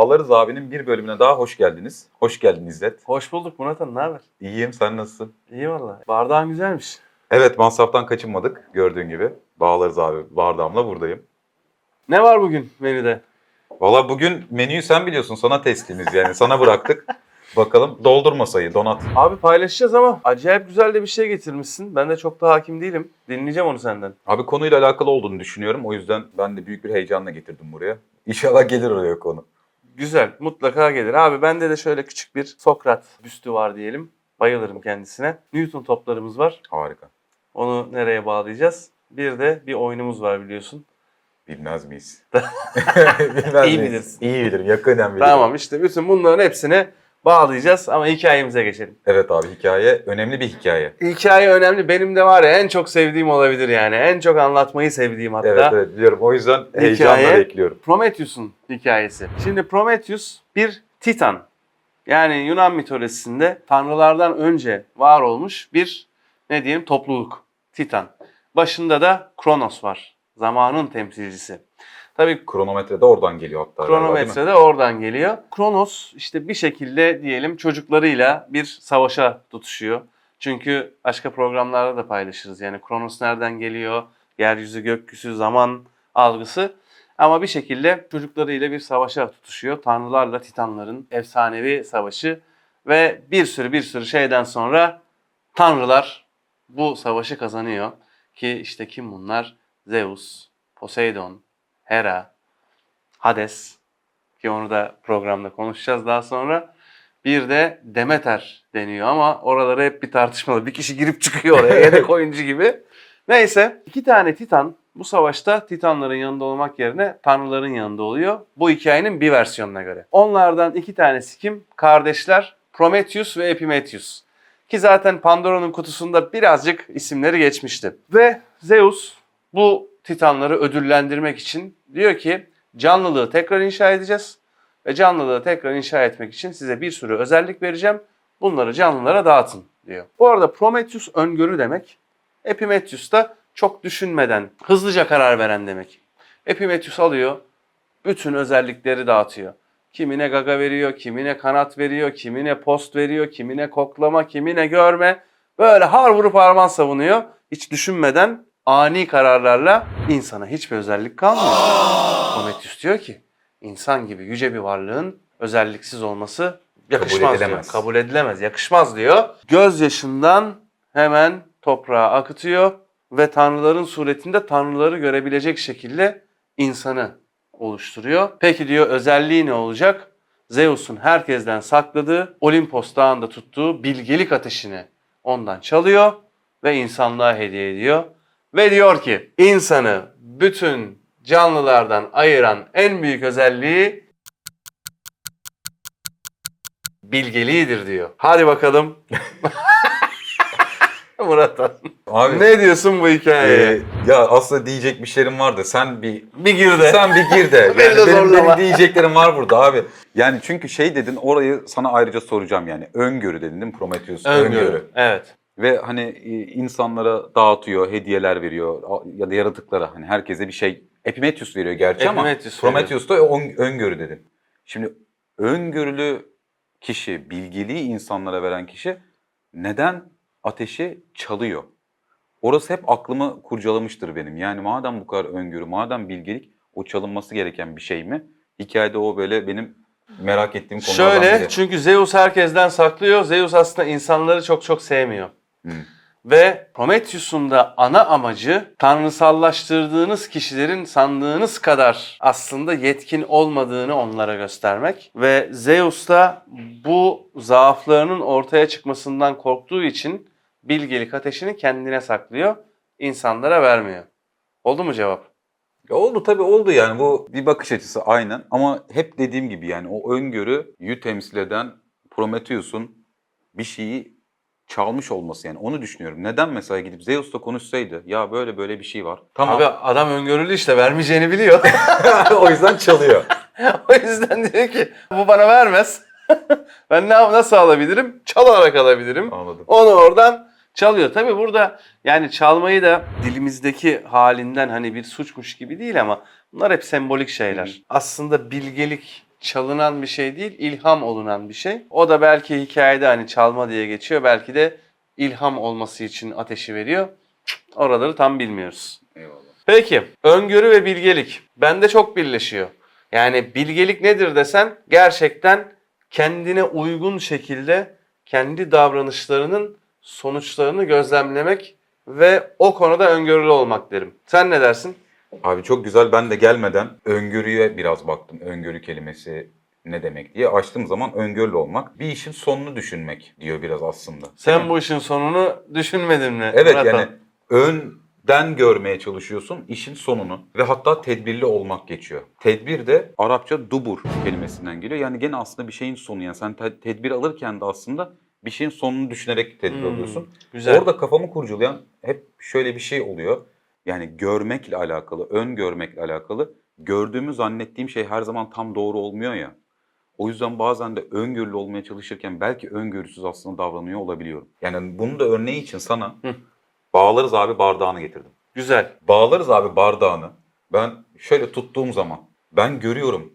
Bağlarız abinin bir bölümüne daha hoş geldiniz. Hoş geldin İzzet. Hoş bulduk Murat Han, ne haber? İyiyim, sen nasılsın? İyi valla. Bardağın güzelmiş. Evet, masraftan kaçınmadık gördüğün gibi. Bağlarız abi, bardağımla buradayım. Ne var bugün menüde? Valla bugün menüyü sen biliyorsun, sana teslimiz yani. Sana bıraktık. Bakalım doldur masayı, donat. Abi paylaşacağız ama acayip güzel de bir şey getirmişsin. Ben de çok da hakim değilim. Dinleyeceğim onu senden. Abi konuyla alakalı olduğunu düşünüyorum. O yüzden ben de büyük bir heyecanla getirdim buraya. İnşallah gelir oraya konu. Güzel, mutlaka gelir. Abi bende de şöyle küçük bir Sokrat büstü var diyelim. Bayılırım kendisine. Newton toplarımız var. Harika. Onu nereye bağlayacağız? Bir de bir oyunumuz var biliyorsun. Bilmez miyiz? Bilmez İyi miyiz? bilirsin. İyi bilirim, yakından bilirim. Tamam işte bütün bunların hepsini bağlayacağız ama hikayemize geçelim. Evet abi hikaye, önemli bir hikaye. Hikaye önemli. Benim de var ya en çok sevdiğim olabilir yani. En çok anlatmayı sevdiğim hatta. Evet evet biliyorum. O yüzden heyecanla bekliyorum. Prometheus'un hikayesi. Şimdi Prometheus bir titan. Yani Yunan mitolojisinde tanrılardan önce var olmuş bir ne diyelim topluluk. Titan. Başında da Kronos var. Zamanın temsilcisi. Tabii Kronometre de oradan geliyor hatta. kronometre de oradan geliyor. Kronos işte bir şekilde diyelim çocuklarıyla bir savaşa tutuşuyor. Çünkü başka programlarda da paylaşırız. Yani Kronos nereden geliyor? Yeryüzü, gökyüzü, zaman algısı. Ama bir şekilde çocuklarıyla bir savaşa tutuşuyor. Tanrılarla Titanların efsanevi savaşı. Ve bir sürü bir sürü şeyden sonra tanrılar bu savaşı kazanıyor. Ki işte kim bunlar? Zeus, Poseidon, Hera, Hades ki onu da programda konuşacağız daha sonra. Bir de Demeter deniyor ama oraları hep bir tartışmalı. Bir kişi girip çıkıyor oraya yedek oyuncu gibi. Neyse iki tane Titan bu savaşta Titanların yanında olmak yerine Tanrıların yanında oluyor. Bu hikayenin bir versiyonuna göre. Onlardan iki tanesi kim? Kardeşler Prometheus ve Epimetheus. Ki zaten Pandora'nın kutusunda birazcık isimleri geçmişti. Ve Zeus bu Titanları ödüllendirmek için diyor ki canlılığı tekrar inşa edeceğiz. Ve canlılığı tekrar inşa etmek için size bir sürü özellik vereceğim. Bunları canlılara dağıtın diyor. Bu arada Prometheus öngörü demek. Epimetheus da çok düşünmeden hızlıca karar veren demek. Epimetheus alıyor bütün özellikleri dağıtıyor. Kimine gaga veriyor, kimine kanat veriyor, kimine post veriyor, kimine koklama, kimine görme. Böyle har vurup harman savunuyor. Hiç düşünmeden ani kararlarla insana hiçbir özellik kalmıyor. Prometheus diyor ki insan gibi yüce bir varlığın özelliksiz olması yakışmaz edilemez. diyor. Kabul edilemez, yakışmaz diyor. Gözyaşından hemen toprağa akıtıyor ve tanrıların suretinde tanrıları görebilecek şekilde insanı oluşturuyor. Peki diyor özelliği ne olacak? Zeus'un herkesten sakladığı Olimpos dağında tuttuğu bilgelik ateşini ondan çalıyor ve insanlığa hediye ediyor. Ve diyor ki insanı bütün canlılardan ayıran en büyük özelliği bilgeliğidir diyor. Hadi bakalım. Murat Han. Abi Ne diyorsun bu hikayeye? e, ya aslında diyecek bir şeylerim vardı. Sen bir bir gir de. sen bir gir de. Beni Yani de benim, zorlama. benim diyeceklerim var burada abi. Yani çünkü şey dedin orayı sana ayrıca soracağım yani. Öngörü dedin değil mi Prometheus? Öngörü. Evet. Ve hani e, insanlara dağıtıyor, hediyeler veriyor ya da yaratıklara hani herkese bir şey. Epimetheus veriyor gerçi Epimetheus ama Prometheus da ön- öngörü dedin. Şimdi öngörülü kişi, bilgeliği insanlara veren kişi neden ateşi çalıyor? Orası hep aklımı kurcalamıştır benim. Yani madem bu kadar öngörü, madem bilgelik o çalınması gereken bir şey mi? Hikayede o böyle benim merak ettiğim konulardan Şöyle biri. çünkü Zeus herkesten saklıyor. Zeus aslında insanları çok çok sevmiyor. Hı. Ve Prometheus'un da ana amacı tanrısallaştırdığınız kişilerin sandığınız kadar aslında yetkin olmadığını onlara göstermek. Ve Zeus da bu zaaflarının ortaya çıkmasından korktuğu için bilgelik ateşini kendine saklıyor, insanlara vermiyor. Oldu mu cevap? Ya oldu tabii oldu yani bu bir bakış açısı aynen ama hep dediğim gibi yani o öngörüyü temsil eden Prometheus'un bir şeyi çalmış olması yani onu düşünüyorum. Neden mesela gidip Zeus'la konuşsaydı ya böyle böyle bir şey var. Tamam Abi adam öngörülü işte vermeyeceğini biliyor. o yüzden çalıyor. o yüzden diyor ki bu bana vermez. ben ne nasıl alabilirim? Çalarak alabilirim. Anladım. Onu oradan çalıyor. Tabii burada yani çalmayı da dilimizdeki halinden hani bir suçmuş gibi değil ama bunlar hep sembolik şeyler. Hı. Aslında bilgelik çalınan bir şey değil, ilham olunan bir şey. O da belki hikayede hani çalma diye geçiyor. Belki de ilham olması için ateşi veriyor. Oraları tam bilmiyoruz. Eyvallah. Peki, öngörü ve bilgelik. Bende çok birleşiyor. Yani bilgelik nedir desen gerçekten kendine uygun şekilde kendi davranışlarının sonuçlarını gözlemlemek ve o konuda öngörülü olmak derim. Sen ne dersin? Abi çok güzel. Ben de gelmeden öngörüye biraz baktım. Öngörü kelimesi ne demek diye. Açtığım zaman öngörülü olmak. Bir işin sonunu düşünmek diyor biraz aslında. Sen bu işin sonunu düşünmedin mi? Evet Murat yani önden görmeye çalışıyorsun işin sonunu ve hatta tedbirli olmak geçiyor. Tedbir de Arapça dubur kelimesinden geliyor. Yani gene aslında bir şeyin sonu yani sen te- tedbir alırken de aslında bir şeyin sonunu düşünerek tedbir Hmm, alıyorsun. güzel. Orada kafamı kurcalayan hep şöyle bir şey oluyor. Yani görmekle alakalı, ön görmekle alakalı. Gördüğümü zannettiğim şey her zaman tam doğru olmuyor ya. O yüzden bazen de öngörülü olmaya çalışırken belki öngörüsüz aslında davranıyor olabiliyorum. Yani bunu da örneği için sana Hı. bağlarız abi bardağını getirdim. Güzel. Bağlarız abi bardağını. Ben şöyle tuttuğum zaman ben görüyorum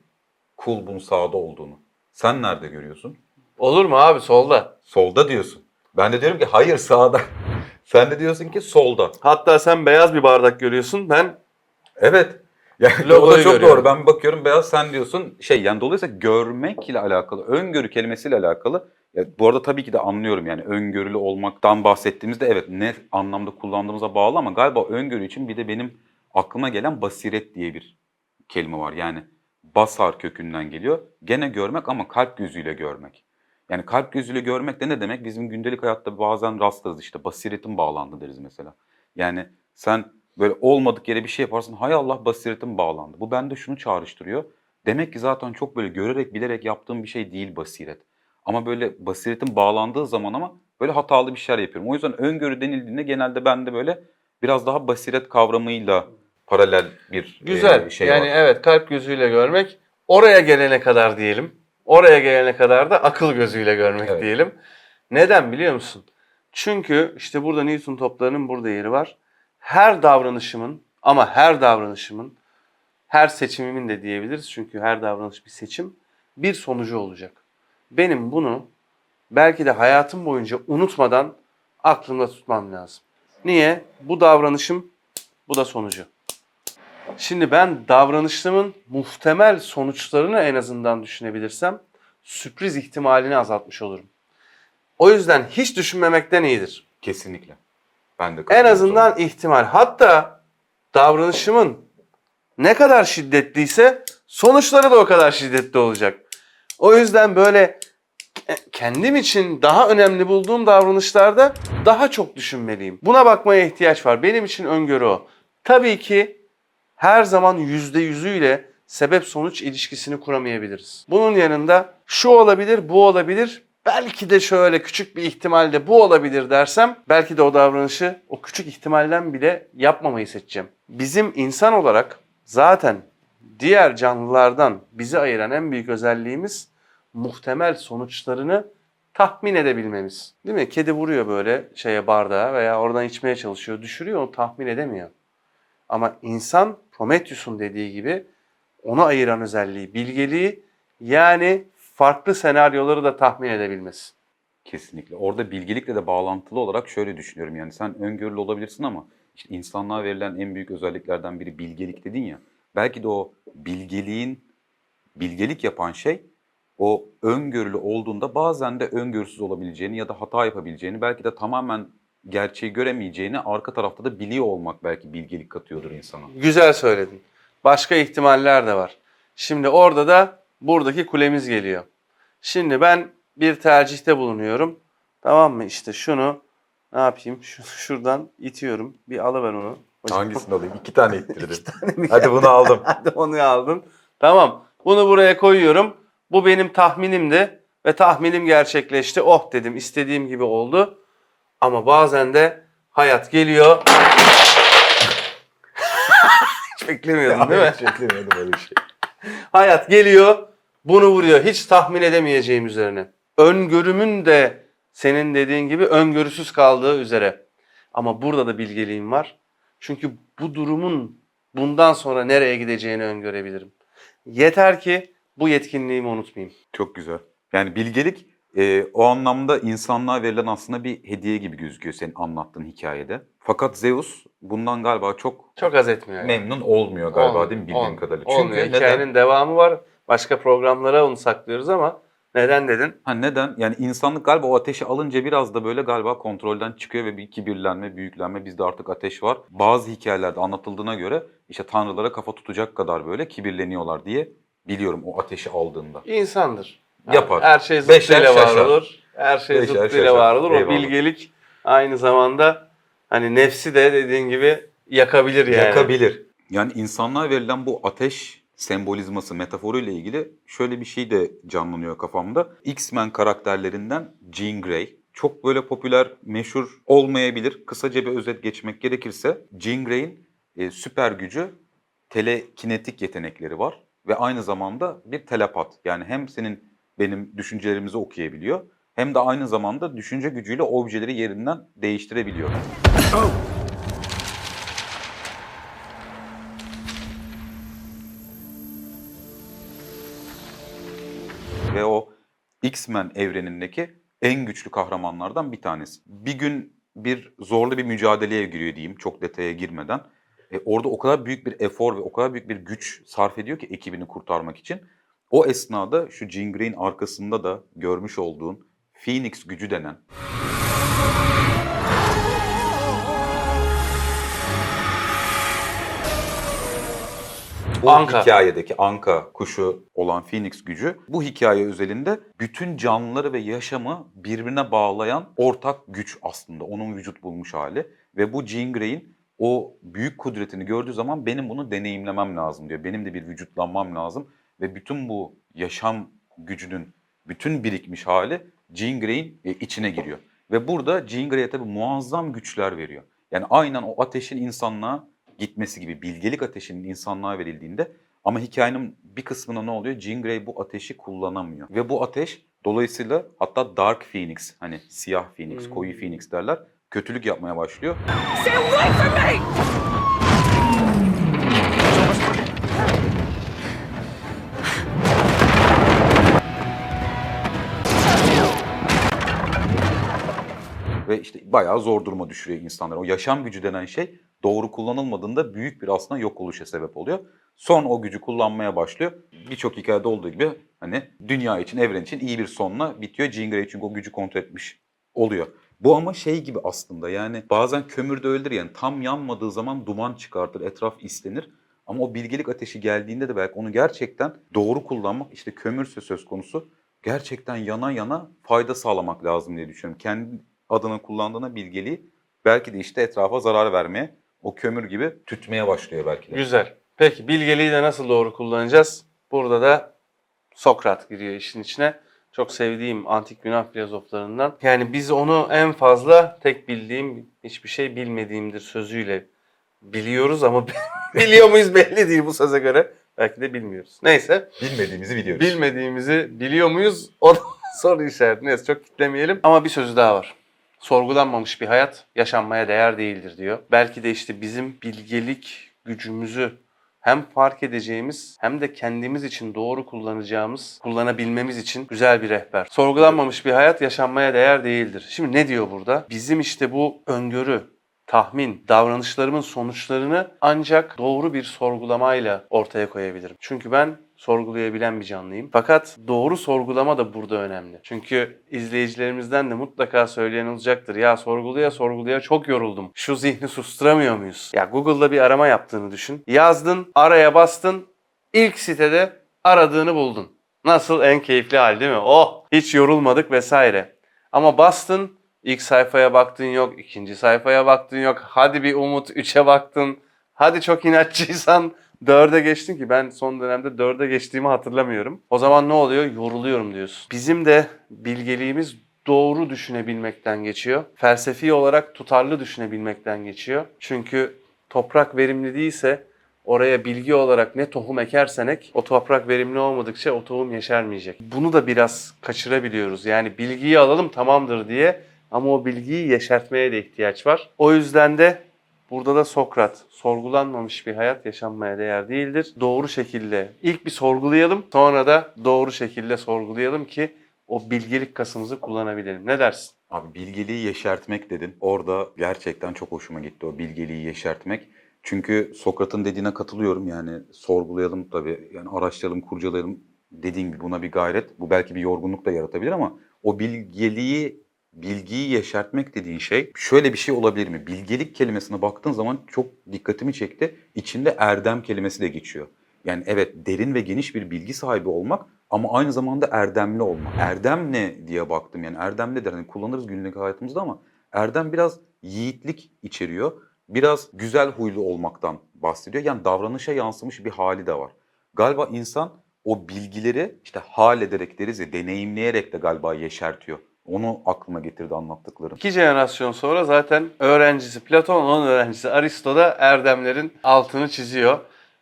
kulbun sağda olduğunu. Sen nerede görüyorsun? Olur mu abi solda? Solda diyorsun. Ben de diyorum ki hayır sağda. Sen de diyorsun ki solda. Hatta sen beyaz bir bardak görüyorsun. Ben Evet. Yani o Logoyu da çok görüyorum. doğru. Ben bakıyorum beyaz sen diyorsun şey yani dolayısıyla görmekle alakalı, öngörü kelimesiyle alakalı. Ya bu arada tabii ki de anlıyorum yani öngörülü olmaktan bahsettiğimizde evet ne anlamda kullandığımıza bağlı ama galiba öngörü için bir de benim aklıma gelen basiret diye bir kelime var. Yani basar kökünden geliyor. Gene görmek ama kalp gözüyle görmek. Yani kalp gözüyle görmek de ne demek? Bizim gündelik hayatta bazen rastlarız işte basiretin bağlandı deriz mesela. Yani sen böyle olmadık yere bir şey yaparsın. Hay Allah basiretim bağlandı. Bu bende şunu çağrıştırıyor. Demek ki zaten çok böyle görerek bilerek yaptığım bir şey değil basiret. Ama böyle basiretin bağlandığı zaman ama böyle hatalı bir şeyler yapıyorum. O yüzden öngörü denildiğinde genelde bende böyle biraz daha basiret kavramıyla paralel bir güzel. e, şey yani var. evet kalp gözüyle görmek. Oraya gelene kadar diyelim. Oraya gelene kadar da akıl gözüyle görmek Evet. diyelim. Neden biliyor musun? Çünkü işte burada Newton toplarının burada yeri var. Her davranışımın ama her davranışımın her seçimimin de diyebiliriz. Çünkü her davranış bir seçim. Bir sonucu olacak. Benim bunu belki de hayatım boyunca unutmadan aklımda tutmam lazım. Niye? Bu davranışım, bu da sonucu. Şimdi ben davranışımın muhtemel sonuçlarını en azından düşünebilirsem sürpriz ihtimalini azaltmış olurum. O yüzden hiç düşünmemekten iyidir. Kesinlikle. Ben de En azından ihtimal. Hatta davranışımın ne kadar şiddetliyse sonuçları da o kadar şiddetli olacak. O yüzden böyle e, kendim için daha önemli bulduğum davranışlarda daha çok düşünmeliyim. Buna bakmaya ihtiyaç var. Benim için öngörü o. Tabii ki her zaman yüzde yüzüyle sebep sonuç ilişkisini kuramayabiliriz. Bunun yanında şu olabilir, bu olabilir, belki de şöyle küçük bir ihtimalde bu olabilir dersem belki de o davranışı o küçük ihtimalden bile yapmamayı seçeceğim. Bizim insan olarak zaten diğer canlılardan bizi ayıran en büyük özelliğimiz muhtemel sonuçlarını tahmin edebilmemiz. Değil mi? Kedi vuruyor böyle şeye bardağa veya oradan içmeye çalışıyor, düşürüyor, onu tahmin edemiyor. Ama insan Prometheus'un dediği gibi onu ayıran özelliği, bilgeliği yani farklı senaryoları da tahmin edebilmesi. Kesinlikle. Orada bilgelikle de bağlantılı olarak şöyle düşünüyorum. Yani sen öngörülü olabilirsin ama işte insanlığa verilen en büyük özelliklerden biri bilgelik dedin ya. Belki de o bilgeliğin bilgelik yapan şey o öngörülü olduğunda bazen de öngörüsüz olabileceğini ya da hata yapabileceğini belki de tamamen gerçeği göremeyeceğini arka tarafta da biliyor olmak belki bilgelik katıyordur insana. Güzel söyledin. Başka ihtimaller de var. Şimdi orada da buradaki kulemiz geliyor. Şimdi ben bir tercihte bulunuyorum. Tamam mı? İşte şunu ne yapayım? Şu, şuradan itiyorum. Bir alıver onu. Hocam. Hangisini alayım? İki tane ittirdim. mi Hadi bunu aldım. Hadi onu aldın. Tamam. Bunu buraya koyuyorum. Bu benim tahminimdi ve tahminim gerçekleşti. Oh dedim istediğim gibi oldu. Ama bazen de hayat geliyor. Hiç beklemiyordun değil mi? Hiç beklemiyordum öyle bir şey. Hayat geliyor, bunu vuruyor. Hiç tahmin edemeyeceğim üzerine. Öngörümün de senin dediğin gibi öngörüsüz kaldığı üzere. Ama burada da bilgeliğim var. Çünkü bu durumun bundan sonra nereye gideceğini öngörebilirim. Yeter ki bu yetkinliğimi unutmayayım. Çok güzel. Yani bilgelik e, o anlamda insanlığa verilen aslında bir hediye gibi gözüküyor senin anlattığın hikayede. Fakat Zeus bundan galiba çok Çok az etmiyor. yani. memnun olmuyor galiba Olmuyor, değil mi bildiğim olmuyor. kadarıyla. Olmuyor. Çünkü neden? Hikayenin devamı var. Başka programlara onu saklıyoruz ama neden dedin? Ha neden? Yani insanlık galiba o ateşi alınca biraz da böyle galiba kontrolden çıkıyor ve bir kibirlenme, büyüklenme bizde artık ateş var. Bazı hikayelerde anlatıldığına göre işte tanrılara kafa tutacak kadar böyle kibirleniyorlar diye biliyorum o ateşi aldığında. İnsandır. Yapar. Her şey zıttıyla var şaşar. olur. Her şey Beşer zıttıyla şaşar. var olur. O Eyvallah. bilgelik aynı zamanda hani nefsi de dediğin gibi yakabilir yani. Yakabilir. Yani insanlığa verilen bu ateş sembolizması, metaforuyla ilgili şöyle bir şey de canlanıyor kafamda. X-Men karakterlerinden Jean Grey. Çok böyle popüler, meşhur olmayabilir. Kısaca bir özet geçmek gerekirse Jean Grey'in e, süper gücü telekinetik yetenekleri var ve aynı zamanda bir telepat. Yani hem senin benim düşüncelerimizi okuyabiliyor hem de aynı zamanda düşünce gücüyle objeleri yerinden değiştirebiliyor. ve o X-Men evrenindeki en güçlü kahramanlardan bir tanesi. Bir gün bir zorlu bir mücadeleye giriyor diyeyim çok detaya girmeden. E, orada o kadar büyük bir efor ve o kadar büyük bir güç sarf ediyor ki ekibini kurtarmak için. O esnada şu Jean Grey'in arkasında da görmüş olduğun Phoenix gücü denen Bu Anka. hikayedeki anka kuşu olan Phoenix gücü bu hikaye özelinde bütün canlıları ve yaşamı birbirine bağlayan ortak güç aslında. Onun vücut bulmuş hali. Ve bu Jean Grey'in o büyük kudretini gördüğü zaman benim bunu deneyimlemem lazım diyor. Benim de bir vücutlanmam lazım. Ve bütün bu yaşam gücünün bütün birikmiş hali Jean Grey'in e, içine giriyor. Ve burada Jean Grey'e tabii muazzam güçler veriyor. Yani aynen o ateşin insanlığa gitmesi gibi bilgelik ateşinin insanlığa verildiğinde ama hikayenin bir kısmında ne oluyor? Jean Grey bu ateşi kullanamıyor. Ve bu ateş dolayısıyla hatta Dark Phoenix hani siyah Phoenix, koyu Phoenix derler kötülük yapmaya başlıyor. Stay away from me! Ve işte bayağı zor duruma düşürüyor insanları. O yaşam gücü denen şey doğru kullanılmadığında büyük bir aslında yok oluşa sebep oluyor. Sonra o gücü kullanmaya başlıyor. Birçok hikayede olduğu gibi hani dünya için, evren için iyi bir sonla bitiyor. Jean Grey çünkü o gücü kontrol etmiş oluyor. Bu ama şey gibi aslında yani bazen kömür de öyledir yani tam yanmadığı zaman duman çıkartır, etraf islenir. Ama o bilgelik ateşi geldiğinde de belki onu gerçekten doğru kullanmak işte kömürse söz konusu gerçekten yana yana fayda sağlamak lazım diye düşünüyorum. Kendi adına kullandığına bilgeliği belki de işte etrafa zarar vermeye, o kömür gibi tütmeye başlıyor belki de. Güzel. Peki bilgeliği de nasıl doğru kullanacağız? Burada da Sokrat giriyor işin içine. Çok sevdiğim antik Yunan filozoflarından. Yani biz onu en fazla tek bildiğim hiçbir şey bilmediğimdir sözüyle biliyoruz ama biliyor muyuz belli değil bu söze göre. Belki de bilmiyoruz. Neyse. Bilmediğimizi biliyoruz. Bilmediğimizi biliyor muyuz? O da soru işareti. Neyse çok kitlemeyelim. Ama bir sözü daha var. Sorgulanmamış bir hayat yaşanmaya değer değildir diyor. Belki de işte bizim bilgelik gücümüzü hem fark edeceğimiz hem de kendimiz için doğru kullanacağımız, kullanabilmemiz için güzel bir rehber. Sorgulanmamış bir hayat yaşanmaya değer değildir. Şimdi ne diyor burada? Bizim işte bu öngörü, tahmin, davranışlarımın sonuçlarını ancak doğru bir sorgulamayla ortaya koyabilirim. Çünkü ben sorgulayabilen bir canlıyım. Fakat doğru sorgulama da burada önemli. Çünkü izleyicilerimizden de mutlaka söyleyen olacaktır. Ya sorguluya sorguluya çok yoruldum. Şu zihni susturamıyor muyuz? Ya Google'da bir arama yaptığını düşün. Yazdın, araya bastın, ilk sitede aradığını buldun. Nasıl en keyifli hal değil mi? Oh hiç yorulmadık vesaire. Ama bastın ilk sayfaya baktın yok, ikinci sayfaya baktın yok. Hadi bir umut üçe baktın. Hadi çok inatçıysan dörde geçtin ki ben son dönemde dörde geçtiğimi hatırlamıyorum. O zaman ne oluyor? Yoruluyorum diyorsun. Bizim de bilgeliğimiz doğru düşünebilmekten geçiyor. Felsefi olarak tutarlı düşünebilmekten geçiyor. Çünkü toprak verimli değilse oraya bilgi olarak ne tohum ekersen ek, o toprak verimli olmadıkça o tohum yeşermeyecek. Bunu da biraz kaçırabiliyoruz. Yani bilgiyi alalım tamamdır diye ama o bilgiyi yeşertmeye de ihtiyaç var. O yüzden de Burada da Sokrat, sorgulanmamış bir hayat yaşanmaya değer değildir. Doğru şekilde ilk bir sorgulayalım, sonra da doğru şekilde sorgulayalım ki o bilgelik kasımızı kullanabilelim. Ne dersin? Abi bilgeliği yeşertmek dedin. Orada gerçekten çok hoşuma gitti o bilgeliği yeşertmek. Çünkü Sokrat'ın dediğine katılıyorum yani sorgulayalım tabii yani araştıralım, kurcalayalım dediğin gibi buna bir gayret. Bu belki bir yorgunluk da yaratabilir ama o bilgeliği, bilgiyi yeşertmek dediğin şey şöyle bir şey olabilir mi? Bilgelik kelimesine baktığın zaman çok dikkatimi çekti. İçinde erdem kelimesi de geçiyor. Yani evet derin ve geniş bir bilgi sahibi olmak ama aynı zamanda erdemli olmak. Erdem ne diye baktım yani erdem nedir? Hani kullanırız günlük hayatımızda ama erdem biraz yiğitlik içeriyor. Biraz güzel huylu olmaktan bahsediyor. Yani davranışa yansımış bir hali de var. Galiba insan o bilgileri işte hal ederek deriz ya deneyimleyerek de galiba yeşertiyor. Onu aklıma getirdi anlattıklarım. İki jenerasyon sonra zaten öğrencisi Platon, onun öğrencisi Aristo da erdemlerin altını çiziyor.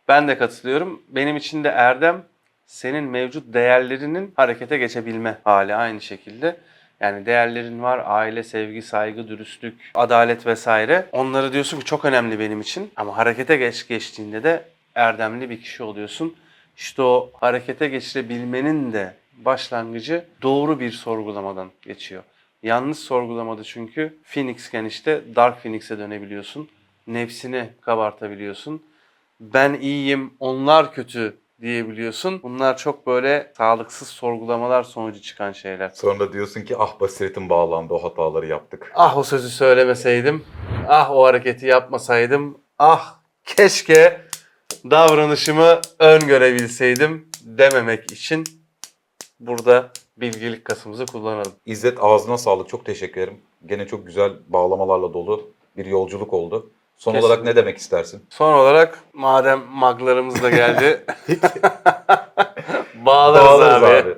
Ben de katılıyorum. Benim için de erdem senin mevcut değerlerinin harekete geçebilme hali aynı şekilde. Yani değerlerin var, aile, sevgi, saygı, dürüstlük, adalet vesaire. Onları diyorsun ki çok önemli benim için. Ama harekete geç geçtiğinde de erdemli bir kişi oluyorsun. İşte o harekete geçirebilmenin de başlangıcı doğru bir sorgulamadan geçiyor. Yanlış sorgulamada çünkü Phoenix'ken işte Dark Phoenix'e dönebiliyorsun. Nefsini kabartabiliyorsun. Ben iyiyim, onlar kötü diyebiliyorsun. Bunlar çok böyle sağlıksız sorgulamalar sonucu çıkan şeyler. Sonra diyorsun ki ah basiretim bağlandı o hataları yaptık. Ah o sözü söylemeseydim, ah o hareketi yapmasaydım, ah keşke davranışımı öngörebilseydim dememek için burada bilgilik kasımızı kullanalım. İzzet ağzına sağlık çok teşekkür ederim. Gene çok güzel bağlamalarla dolu bir yolculuk oldu. Son Kesinlikle. olarak ne demek istersin? Son olarak madem maglarımız da geldi bağlarız, Bağlarız abi. abi.